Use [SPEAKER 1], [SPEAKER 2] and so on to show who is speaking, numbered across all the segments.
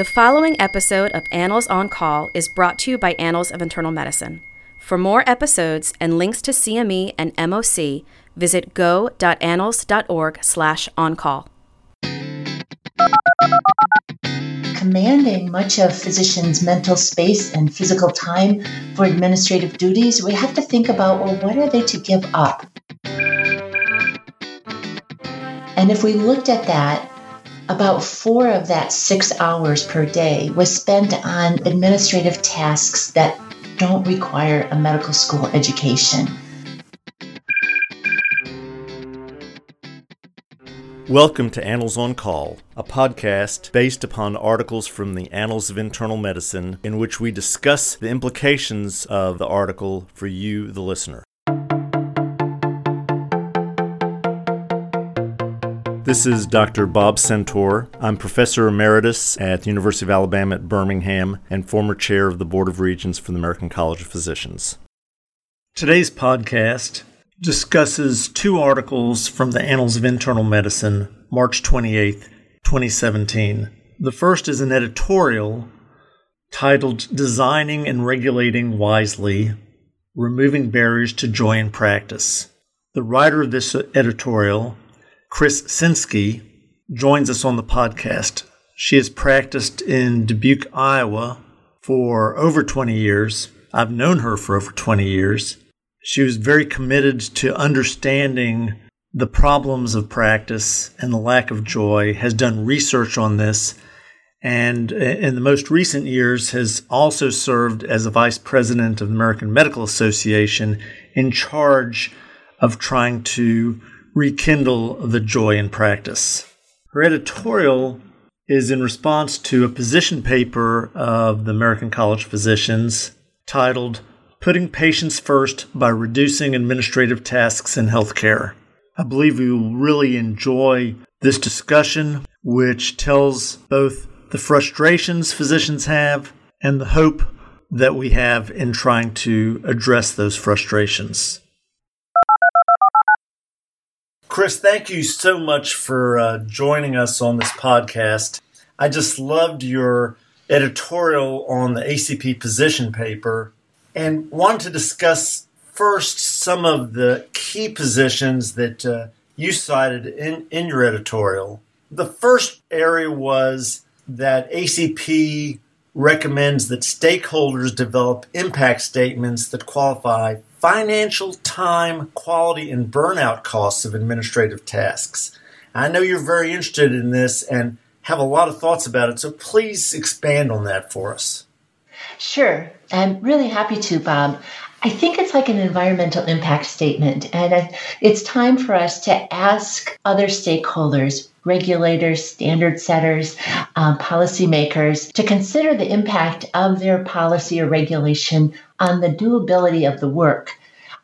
[SPEAKER 1] The following episode of Annals on Call is brought to you by Annals of Internal Medicine. For more episodes and links to CME and MOC, visit go.annals.org slash on-call.
[SPEAKER 2] Commanding much of physicians' mental space and physical time for administrative duties, we have to think about, well, what are they to give up? And if we looked at that, about four of that six hours per day was spent on administrative tasks that don't require a medical school education.
[SPEAKER 3] Welcome to Annals on Call, a podcast based upon articles from the Annals of Internal Medicine in which we discuss the implications of the article for you, the listener. This is Dr. Bob Centor. I'm Professor Emeritus at the University of Alabama at Birmingham and former chair of the Board of Regents for the American College of Physicians. Today's podcast discusses two articles from the Annals of Internal Medicine, March 28, 2017. The first is an editorial titled Designing and Regulating Wisely Removing Barriers to Joy in Practice. The writer of this editorial Chris Sinsky, joins us on the podcast. She has practiced in Dubuque, Iowa for over 20 years. I've known her for over 20 years. She was very committed to understanding the problems of practice and the lack of joy, has done research on this, and in the most recent years has also served as a vice president of the American Medical Association in charge of trying to rekindle the joy in practice. Her editorial is in response to a position paper of the American College of Physicians titled Putting Patients First by Reducing Administrative Tasks in Healthcare. I believe you will really enjoy this discussion, which tells both the frustrations physicians have and the hope that we have in trying to address those frustrations. Chris, thank you so much for uh, joining us on this podcast. I just loved your editorial on the ACP position paper and wanted to discuss first some of the key positions that uh, you cited in, in your editorial. The first area was that ACP recommends that stakeholders develop impact statements that qualify financial time, quality, and burnout costs of administrative tasks. I know you're very interested in this and have a lot of thoughts about it, so please expand on that for us.
[SPEAKER 2] Sure. I'm really happy to, Bob. I think it's like an environmental impact statement, and it's time for us to ask other stakeholders, regulators, standard setters, um, policymakers, to consider the impact of their policy or regulation on the doability of the work,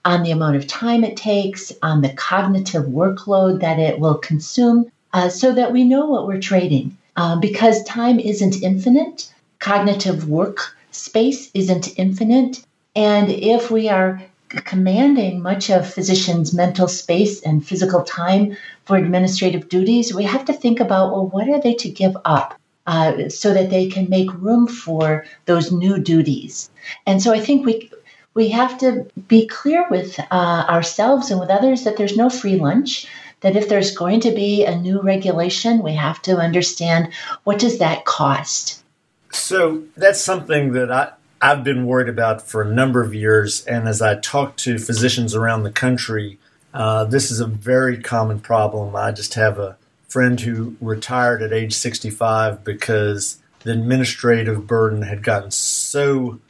[SPEAKER 2] on the amount of time it takes, on the cognitive workload that it will consume, uh, so that we know what we're trading. Uh, because time isn't infinite, cognitive work space isn't infinite. And if we are commanding much of physicians' mental space and physical time for administrative duties, we have to think about well, what are they to give up? Uh, so that they can make room for those new duties. And so I think we we have to be clear with uh, ourselves and with others that there's no free lunch. That if there's going to be a new regulation, we have to understand what does that cost.
[SPEAKER 3] So that's something that I I've been worried about for a number of years, and as I talk to physicians around the country, uh, this is a very common problem. I just have a friend who retired at age 65 because the administrative burden had gotten so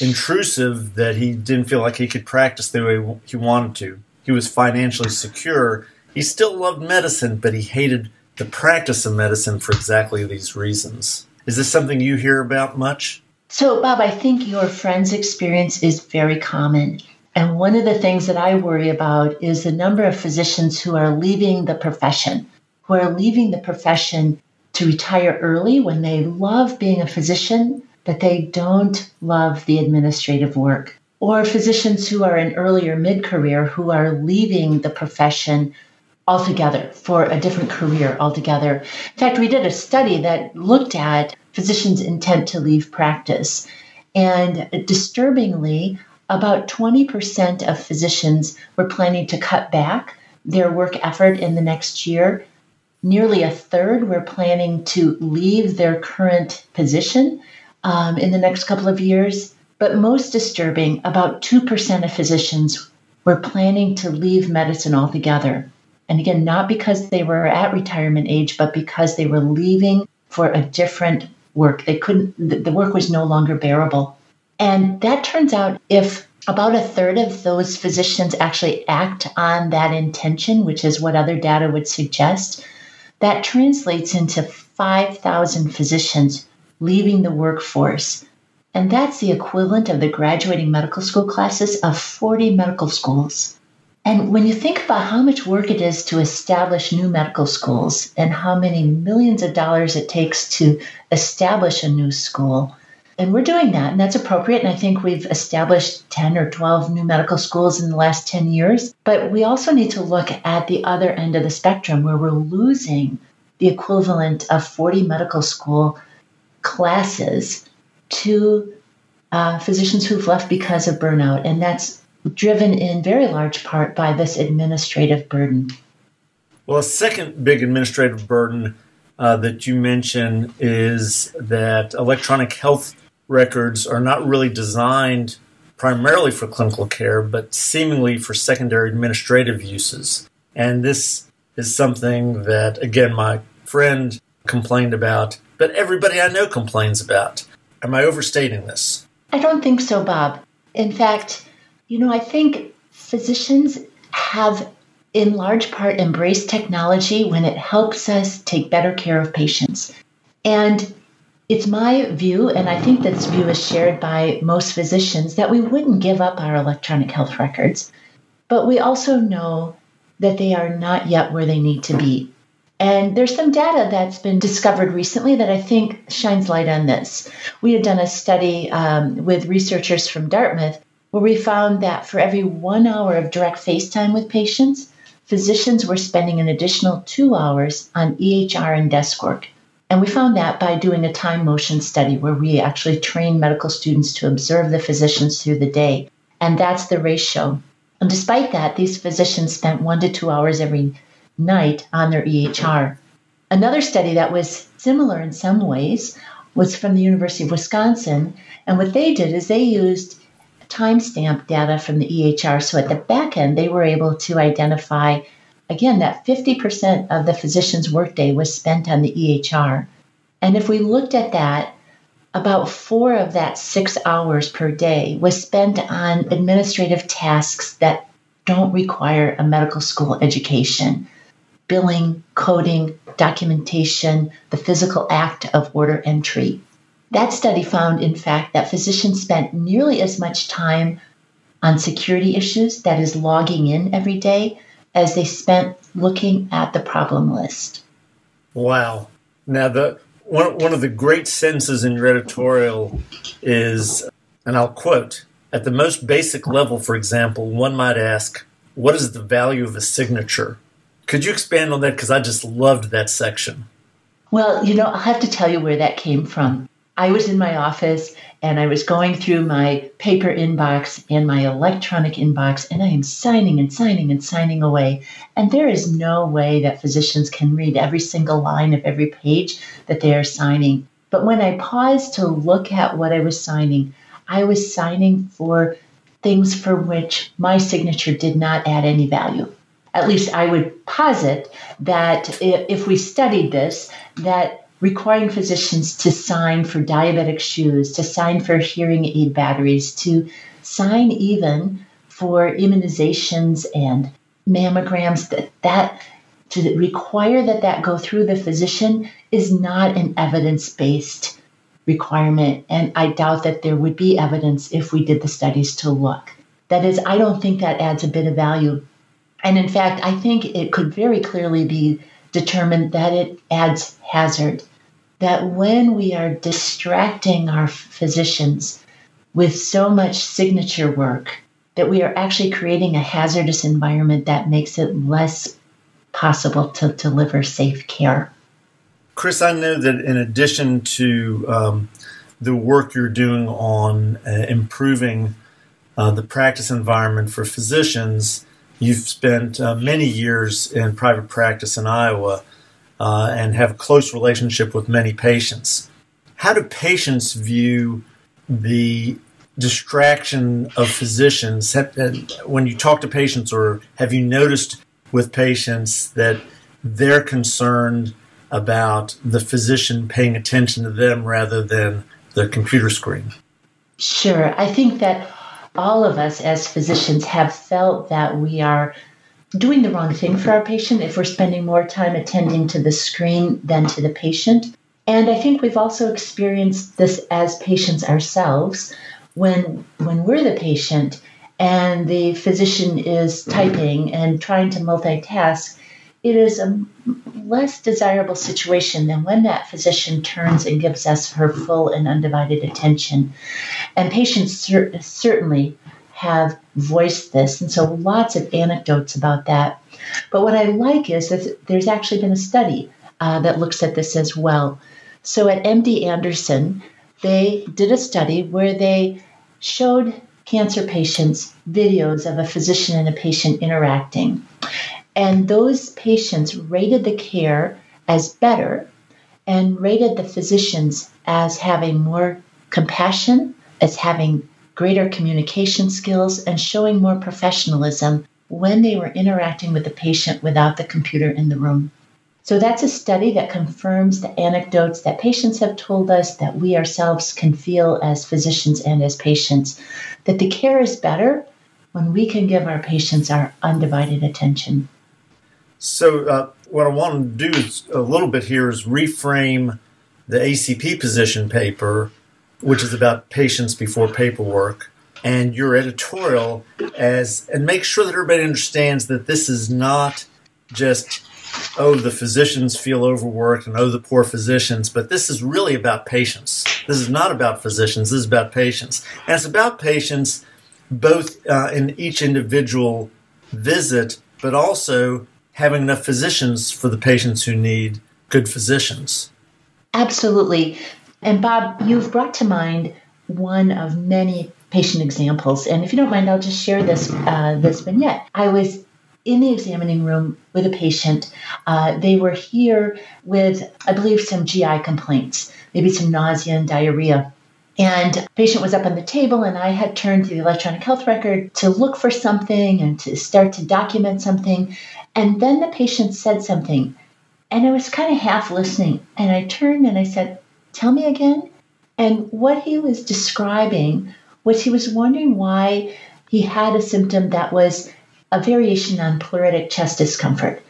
[SPEAKER 3] intrusive that he didn't feel like he could practice the way he wanted to. He was financially secure. He still loved medicine, but he hated the practice of medicine for exactly these reasons. Is this something you hear about much?
[SPEAKER 2] So, Bob, I think your friend's experience is very common. And one of the things that I worry about is the number of physicians who are leaving the profession who are leaving the profession to retire early when they love being a physician, but they don't love the administrative work. Or physicians who are in earlier mid career who are leaving the profession altogether for a different career altogether. In fact, we did a study that looked at physicians' intent to leave practice. And disturbingly, about 20% of physicians were planning to cut back their work effort in the next year. Nearly a third were planning to leave their current position um, in the next couple of years. But most disturbing, about 2% of physicians were planning to leave medicine altogether. And again, not because they were at retirement age, but because they were leaving for a different work. They couldn't, the work was no longer bearable. And that turns out if about a third of those physicians actually act on that intention, which is what other data would suggest, that translates into 5,000 physicians leaving the workforce. And that's the equivalent of the graduating medical school classes of 40 medical schools. And when you think about how much work it is to establish new medical schools and how many millions of dollars it takes to establish a new school, and we're doing that, and that's appropriate. And I think we've established 10 or 12 new medical schools in the last 10 years. But we also need to look at the other end of the spectrum where we're losing the equivalent of 40 medical school classes to uh, physicians who've left because of burnout. And that's driven in very large part by this administrative burden.
[SPEAKER 3] Well, a second big administrative burden uh, that you mentioned is that electronic health records are not really designed primarily for clinical care, but seemingly for secondary administrative uses. And this is something that, again, my friend complained about, but everybody I know complains about. Am I overstating this?
[SPEAKER 2] I don't think so, Bob. In fact, you know, I think physicians have in large part embraced technology when it helps us take better care of patients. And it's my view, and I think this view is shared by most physicians, that we wouldn't give up our electronic health records. But we also know that they are not yet where they need to be. And there's some data that's been discovered recently that I think shines light on this. We had done a study um, with researchers from Dartmouth where we found that for every one hour of direct FaceTime with patients, physicians were spending an additional two hours on EHR and desk work. And we found that by doing a time motion study where we actually trained medical students to observe the physicians through the day. And that's the ratio. And despite that, these physicians spent one to two hours every night on their EHR. Another study that was similar in some ways was from the University of Wisconsin. And what they did is they used timestamp data from the EHR. So at the back end, they were able to identify, again, that 50% of the physician's workday was spent on the EHR. And if we looked at that, about four of that six hours per day was spent on administrative tasks that don't require a medical school education billing, coding, documentation, the physical act of order entry. That study found, in fact, that physicians spent nearly as much time on security issues, that is, logging in every day, as they spent looking at the problem list.
[SPEAKER 3] Wow. Now, the one, one of the great sentences in your editorial is, and I'll quote, at the most basic level, for example, one might ask, what is the value of a signature? Could you expand on that? Because I just loved that section.
[SPEAKER 2] Well, you know, I'll have to tell you where that came from. I was in my office and I was going through my paper inbox and my electronic inbox, and I am signing and signing and signing away. And there is no way that physicians can read every single line of every page that they are signing. But when I paused to look at what I was signing, I was signing for things for which my signature did not add any value. At least I would posit that if we studied this, that requiring physicians to sign for diabetic shoes, to sign for hearing aid batteries, to sign even for immunizations and mammograms that that to require that that go through the physician is not an evidence-based requirement and i doubt that there would be evidence if we did the studies to look. That is i don't think that adds a bit of value. And in fact i think it could very clearly be determined that it adds hazard. That when we are distracting our physicians with so much signature work, that we are actually creating a hazardous environment that makes it less possible to deliver safe care.
[SPEAKER 3] Chris, I know that in addition to um, the work you're doing on uh, improving uh, the practice environment for physicians, you've spent uh, many years in private practice in Iowa uh, and have a close relationship with many patients. How do patients view the distraction of physicians? When you talk to patients, or have you noticed with patients that they're concerned about the physician paying attention to them rather than the computer screen?
[SPEAKER 2] Sure. I think that all of us as physicians have felt that we are doing the wrong thing for our patient if we're spending more time attending to the screen than to the patient. And I think we've also experienced this as patients ourselves when when we're the patient and the physician is typing and trying to multitask, it is a less desirable situation than when that physician turns and gives us her full and undivided attention. And patients cer- certainly have voiced this, and so lots of anecdotes about that. But what I like is that there's actually been a study uh, that looks at this as well. So at MD Anderson, they did a study where they showed cancer patients videos of a physician and a patient interacting. And those patients rated the care as better and rated the physicians as having more compassion, as having greater communication skills, and showing more professionalism when they were interacting with the patient without the computer in the room. So that's a study that confirms the anecdotes that patients have told us that we ourselves can feel as physicians and as patients that the care is better when we can give our patients our undivided attention.
[SPEAKER 3] So, uh, what I want to do a little bit here is reframe the ACP position paper, which is about patients before paperwork, and your editorial as, and make sure that everybody understands that this is not just, oh, the physicians feel overworked and oh, the poor physicians, but this is really about patients. This is not about physicians, this is about patients. And it's about patients both uh, in each individual visit, but also having enough physicians for the patients who need good physicians.
[SPEAKER 2] Absolutely. And Bob, you've brought to mind one of many patient examples. And if you don't mind, I'll just share this uh, this vignette. I was in the examining room with a patient. Uh, they were here with, I believe, some GI complaints, maybe some nausea and diarrhea. And patient was up on the table, and I had turned to the electronic health record to look for something and to start to document something. And then the patient said something, and I was kind of half listening. And I turned and I said, Tell me again. And what he was describing was he was wondering why he had a symptom that was a variation on pleuritic chest discomfort.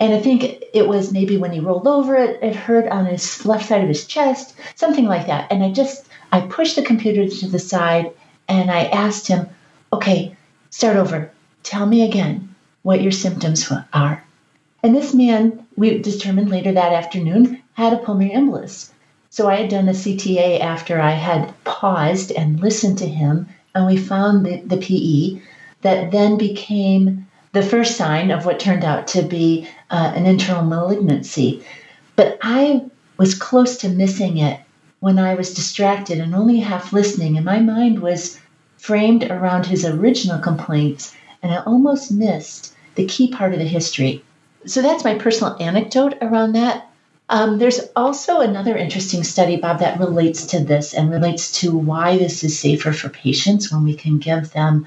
[SPEAKER 2] And I think it was maybe when he rolled over, it, it hurt on his left side of his chest, something like that. And I just, I pushed the computer to the side and I asked him, okay, start over. Tell me again what your symptoms are. And this man, we determined later that afternoon, had a pulmonary embolus. So I had done a CTA after I had paused and listened to him, and we found the, the PE that then became the first sign of what turned out to be uh, an internal malignancy. But I was close to missing it when I was distracted and only half listening, and my mind was framed around his original complaints, and I almost missed the key part of the history. So that's my personal anecdote around that. Um, there's also another interesting study, Bob, that relates to this and relates to why this is safer for patients when we can give them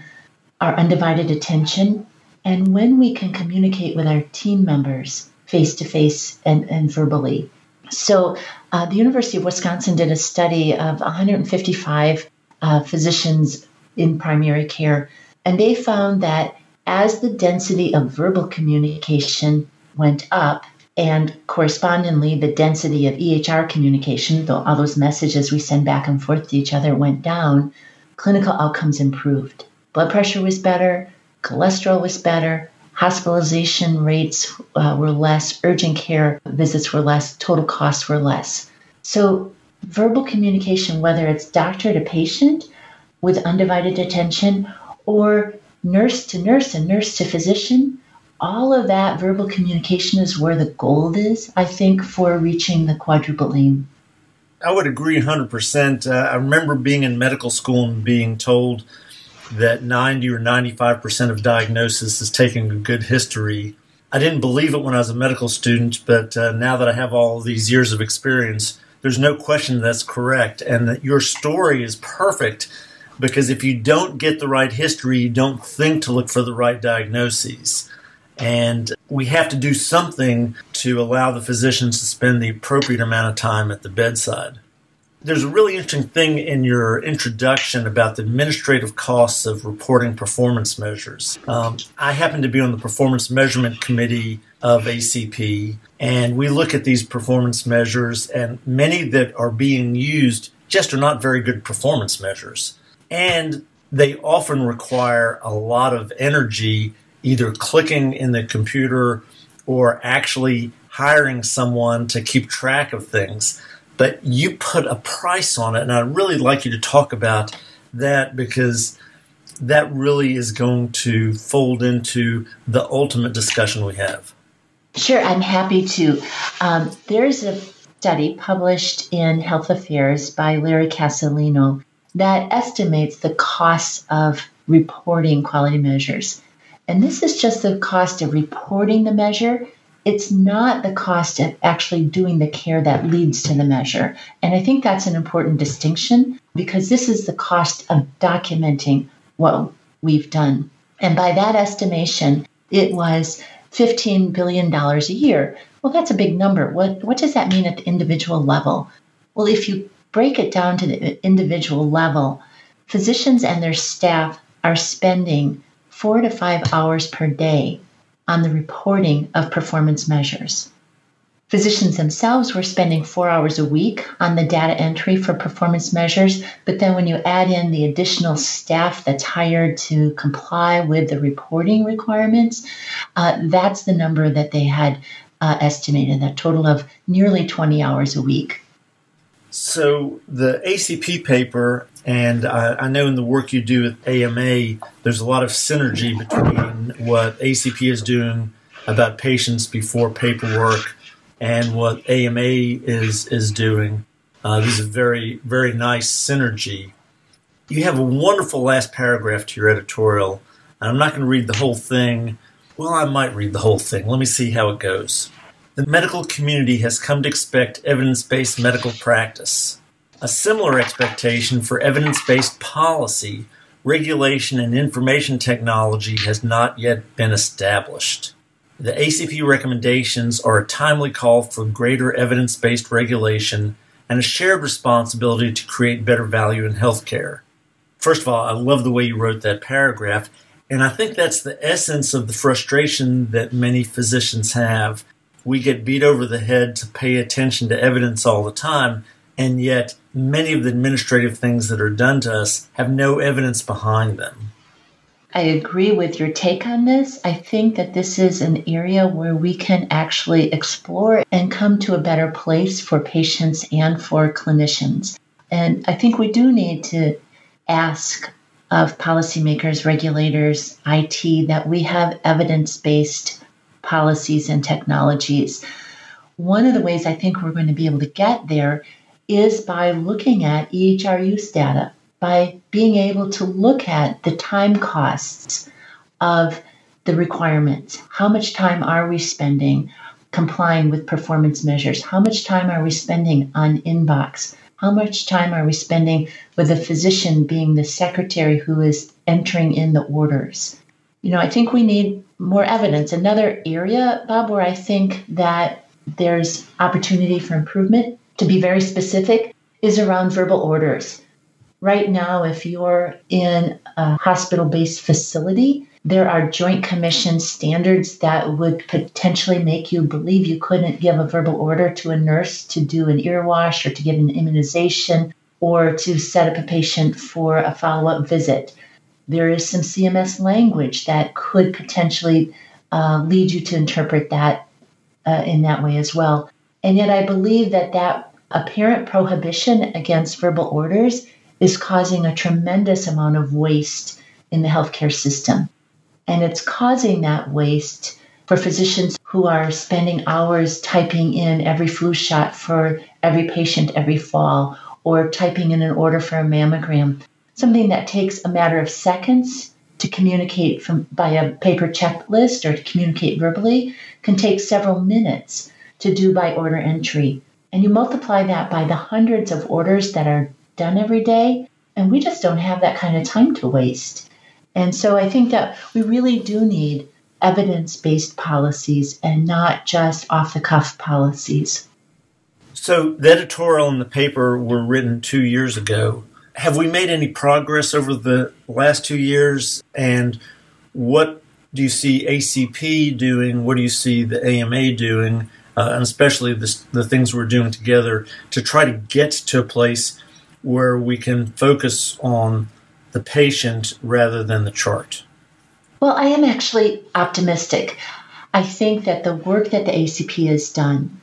[SPEAKER 2] our undivided attention and when we can communicate with our team members face to face and verbally. So, uh, the University of Wisconsin did a study of 155 uh, physicians in primary care, and they found that as the density of verbal communication went up, and correspondingly the density of EHR communication, though all those messages we send back and forth to each other went down, clinical outcomes improved. Blood pressure was better, cholesterol was better, hospitalization rates uh, were less, urgent care visits were less, total costs were less. So, verbal communication, whether it's doctor to patient with undivided attention or nurse to nurse and nurse to physician, all of that verbal communication is where the gold is, I think, for reaching the quadruple aim.
[SPEAKER 3] I would agree 100%. Uh, I remember being in medical school and being told that 90 or 95% of diagnosis is taking a good history. I didn't believe it when I was a medical student, but uh, now that I have all these years of experience, there's no question that's correct. And that your story is perfect because if you don't get the right history, you don't think to look for the right diagnoses. And we have to do something to allow the physicians to spend the appropriate amount of time at the bedside. There's a really interesting thing in your introduction about the administrative costs of reporting performance measures. Um, I happen to be on the performance measurement committee of ACP, and we look at these performance measures, and many that are being used just are not very good performance measures. And they often require a lot of energy, either clicking in the computer or actually hiring someone to keep track of things but you put a price on it. And I'd really like you to talk about that because that really is going to fold into the ultimate discussion we have.
[SPEAKER 2] Sure, I'm happy to. Um, there's a study published in Health Affairs by Larry Casalino that estimates the costs of reporting quality measures. And this is just the cost of reporting the measure it's not the cost of actually doing the care that leads to the measure. And I think that's an important distinction because this is the cost of documenting what we've done. And by that estimation, it was $15 billion a year. Well, that's a big number. What, what does that mean at the individual level? Well, if you break it down to the individual level, physicians and their staff are spending four to five hours per day on the reporting of performance measures. Physicians themselves were spending four hours a week on the data entry for performance measures, but then when you add in the additional staff that's hired to comply with the reporting requirements, uh, that's the number that they had uh, estimated, that total of nearly 20 hours a week.
[SPEAKER 3] So the ACP paper, and I, I, know in the work you do with AMA, there's a lot of synergy between what ACP is doing about patients before paperwork and what AMA is is doing. Uh, there's a very very nice synergy. You have a wonderful last paragraph to your editorial, and I'm not going to read the whole thing. Well, I might read the whole thing. Let me see how it goes. The medical community has come to expect evidence based medical practice. A similar expectation for evidence based policy, regulation, and information technology has not yet been established. The ACP recommendations are a timely call for greater evidence based regulation and a shared responsibility to create better value in healthcare. First of all, I love the way you wrote that paragraph, and I think that's the essence of the frustration that many physicians have we get beat over the head to pay attention to evidence all the time, and yet many of the administrative things that are done to us have no evidence behind them.
[SPEAKER 2] I agree with your take on this. I think that this is an area where we can actually explore and come to a better place for patients and for clinicians. And I think we do need to ask of policymakers, regulators, IT, that we have evidence based policies and technologies. One of the ways I think we're going to be able to get there is by looking at EHR use data, by being able to look at the time costs of the requirements. How much time are we spending complying with performance measures? How much time are we spending on inbox? How much time are we spending with the physician being the secretary who is entering in the orders? You know, I think we need more evidence. Another area, Bob, where I think that there's opportunity for improvement, to be very specific, is around verbal orders. Right now, if you're in a hospital based facility, there are joint commission standards that would potentially make you believe you couldn't give a verbal order to a nurse to do an ear wash or to give an immunization or to set up a patient for a follow up visit there is some CMS language that could potentially uh, lead you to interpret that uh, in that way as well. And yet, I believe that that apparent prohibition against verbal orders is causing a tremendous amount of waste in the healthcare system. And it's causing that waste for physicians who are spending hours typing in every flu shot for every patient every fall or typing in an order for a mammogram, something that takes a matter of seconds to communicate from by a paper checklist or to communicate verbally can take several minutes to do by order entry. And you multiply that by the hundreds of orders that are done every day, and we just don't have that kind of time to waste. And so I think that we really do need evidence based policies and not just off the cuff policies.
[SPEAKER 3] So, the editorial and the paper were written two years ago. Have we made any progress over the last two years? And what do you see ACP doing? What do you see the AMA doing? Uh, and especially this, the things we're doing together to try to get to a place where we can focus on the patient rather than the chart.
[SPEAKER 2] Well, I am actually optimistic. I think that the work that the ACP has done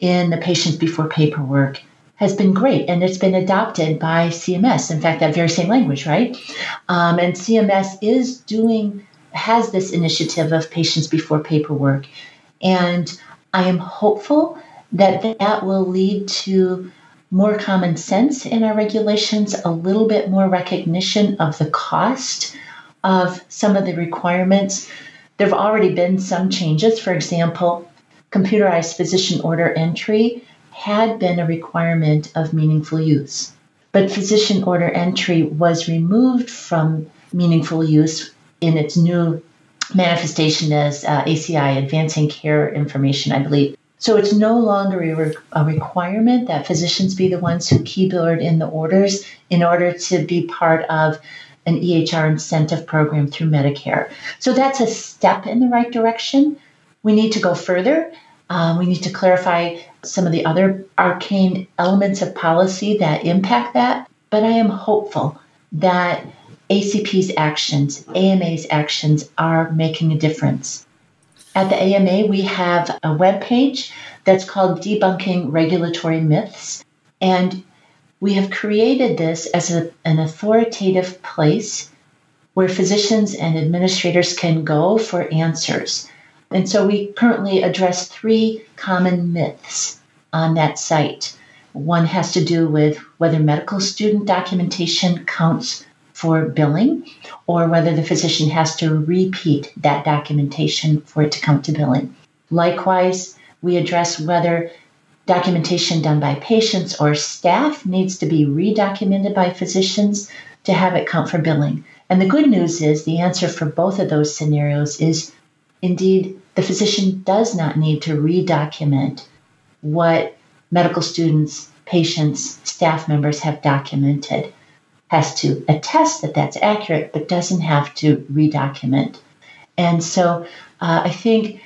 [SPEAKER 2] in the patients before paperwork has been great and it's been adopted by CMS. In fact, that very same language, right? Um, and CMS is doing, has this initiative of patients before paperwork. And I am hopeful that that will lead to more common sense in our regulations, a little bit more recognition of the cost of some of the requirements. There have already been some changes. For example, computerized physician order entry had been a requirement of meaningful use, but physician order entry was removed from meaningful use in its new manifestation as uh, ACI, Advancing Care Information, I believe. So it's no longer a, re- a, requirement that physicians be the ones who keyboard in the orders in order to be part of an EHR incentive program through Medicare. So that's a step in the right direction. We need to go further. Um, we need to clarify some of the other arcane elements of policy that impact that. But I am hopeful that ACP's actions, AMA's actions are making a difference. At the AMA, we have a web page that's called Debunking Regulatory Myths. And we have created this as a, an authoritative place where physicians and administrators can go for answers. And so we currently address three common myths on that site. One has to do with whether medical student documentation counts for billing or whether the physician has to repeat that documentation for it to come to billing. Likewise, we address whether documentation done by patients or staff needs to be redocumented by physicians to have it count for billing. And the good news is the answer for both of those scenarios is indeed the physician does not need to redocument what medical students, patients, staff members have documented. Has to attest that that's accurate, but doesn't have to redocument. And so uh, I think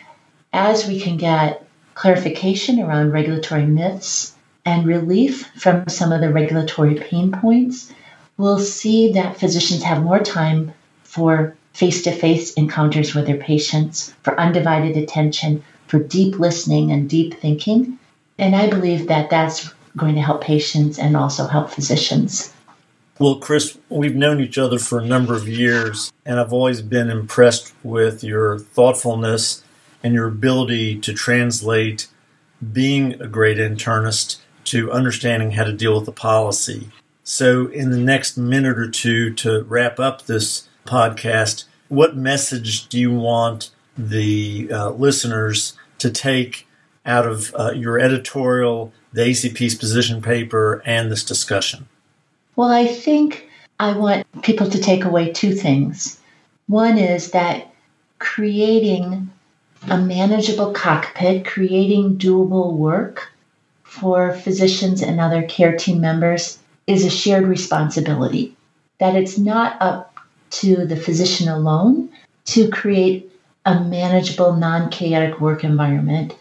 [SPEAKER 2] as we can get clarification around regulatory myths, and relief from some of the regulatory pain points, we'll see that physicians have more time for face to face encounters with their patients, for undivided attention, for deep listening and deep thinking. And I believe that that's going to help patients and also help physicians.
[SPEAKER 3] Well, Chris, we've known each other for a number of years, and I've always been impressed with your thoughtfulness and your ability to translate being a great internist to understanding how to deal with the policy. So, in the next minute or two to wrap up this podcast, what message do you want the uh, listeners to take out of uh, your editorial, the ACP's position paper, and this discussion?
[SPEAKER 2] Well, I think I want people to take away two things. One is that creating a manageable cockpit, creating doable work for physicians and other care team members is a shared responsibility. That it's not up to the physician alone to create a manageable, non chaotic work environment,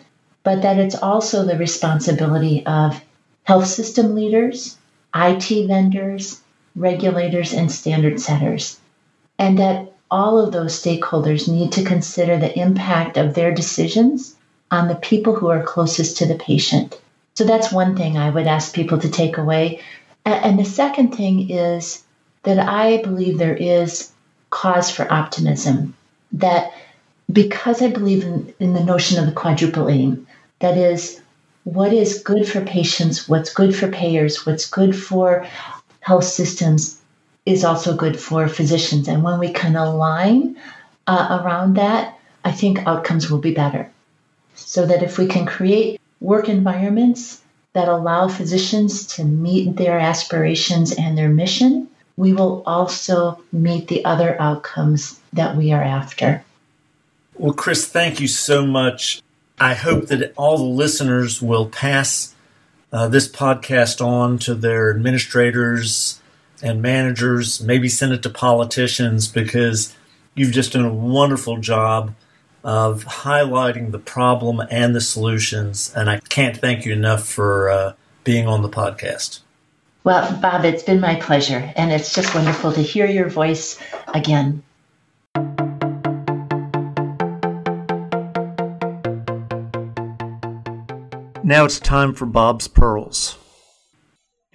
[SPEAKER 2] but that it's also the responsibility of health system leaders, IT vendors, regulators, and standard setters. And that all of those stakeholders need to consider the impact of their decisions on the people who are closest to the patient. So that's one thing I would ask people to take away. And the second thing is that I believe there is cause for optimism, that because I believe in, in the notion of the quadruple aim, that is, what is good for patients, what's good for payers, what's good for health systems is also good for physicians. And when we can align uh, around that, I think outcomes will be better. So that if we can create work environments that allow physicians to meet their aspirations and their mission, we will also meet the other outcomes that we are after.
[SPEAKER 3] Well, Chris, thank you so much. I hope that all the listeners will pass uh, this podcast on to their administrators and managers, maybe send it to politicians because you've just done a wonderful job of highlighting the problem and the solutions. And I can't thank you enough for uh, being on the podcast.
[SPEAKER 2] Well, Bob, it's been my pleasure. And it's just wonderful to hear your voice again.
[SPEAKER 3] Now it's time for Bob's Pearls.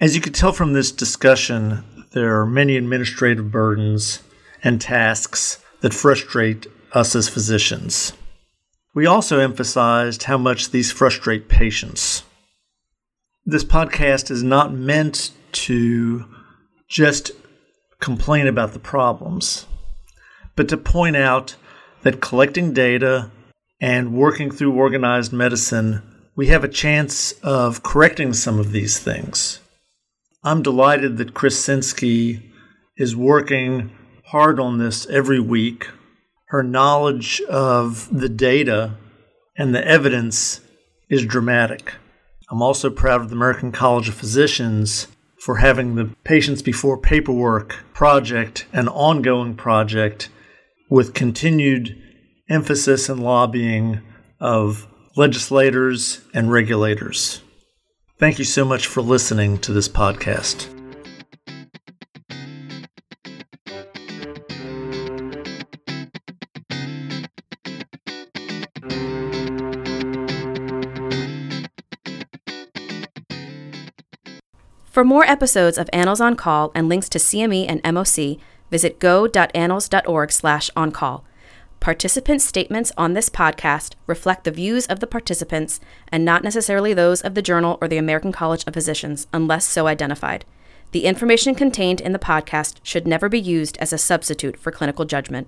[SPEAKER 3] As you can tell from this discussion, there are many administrative burdens and tasks that frustrate us as physicians. We also emphasized how much these frustrate patients. This podcast is not meant to just complain about the problems, but to point out that collecting data and working through organized medicine we have a chance of correcting some of these things. I'm delighted that Chris Sinsky is working hard on this every week. Her knowledge of the data and the evidence is dramatic. I'm also proud of the American College of Physicians for having the Patients Before Paperwork project an ongoing project with continued emphasis and lobbying of legislators, and regulators. Thank you so much for listening to this podcast.
[SPEAKER 1] For more episodes of Annals on Call and links to CME and MOC, visit go.annals.org slash on call. Participant statements on this podcast reflect the views of the participants and not necessarily those of the Journal or the American College of Physicians, unless so identified. The information contained in the podcast should never be used as a substitute for clinical judgment.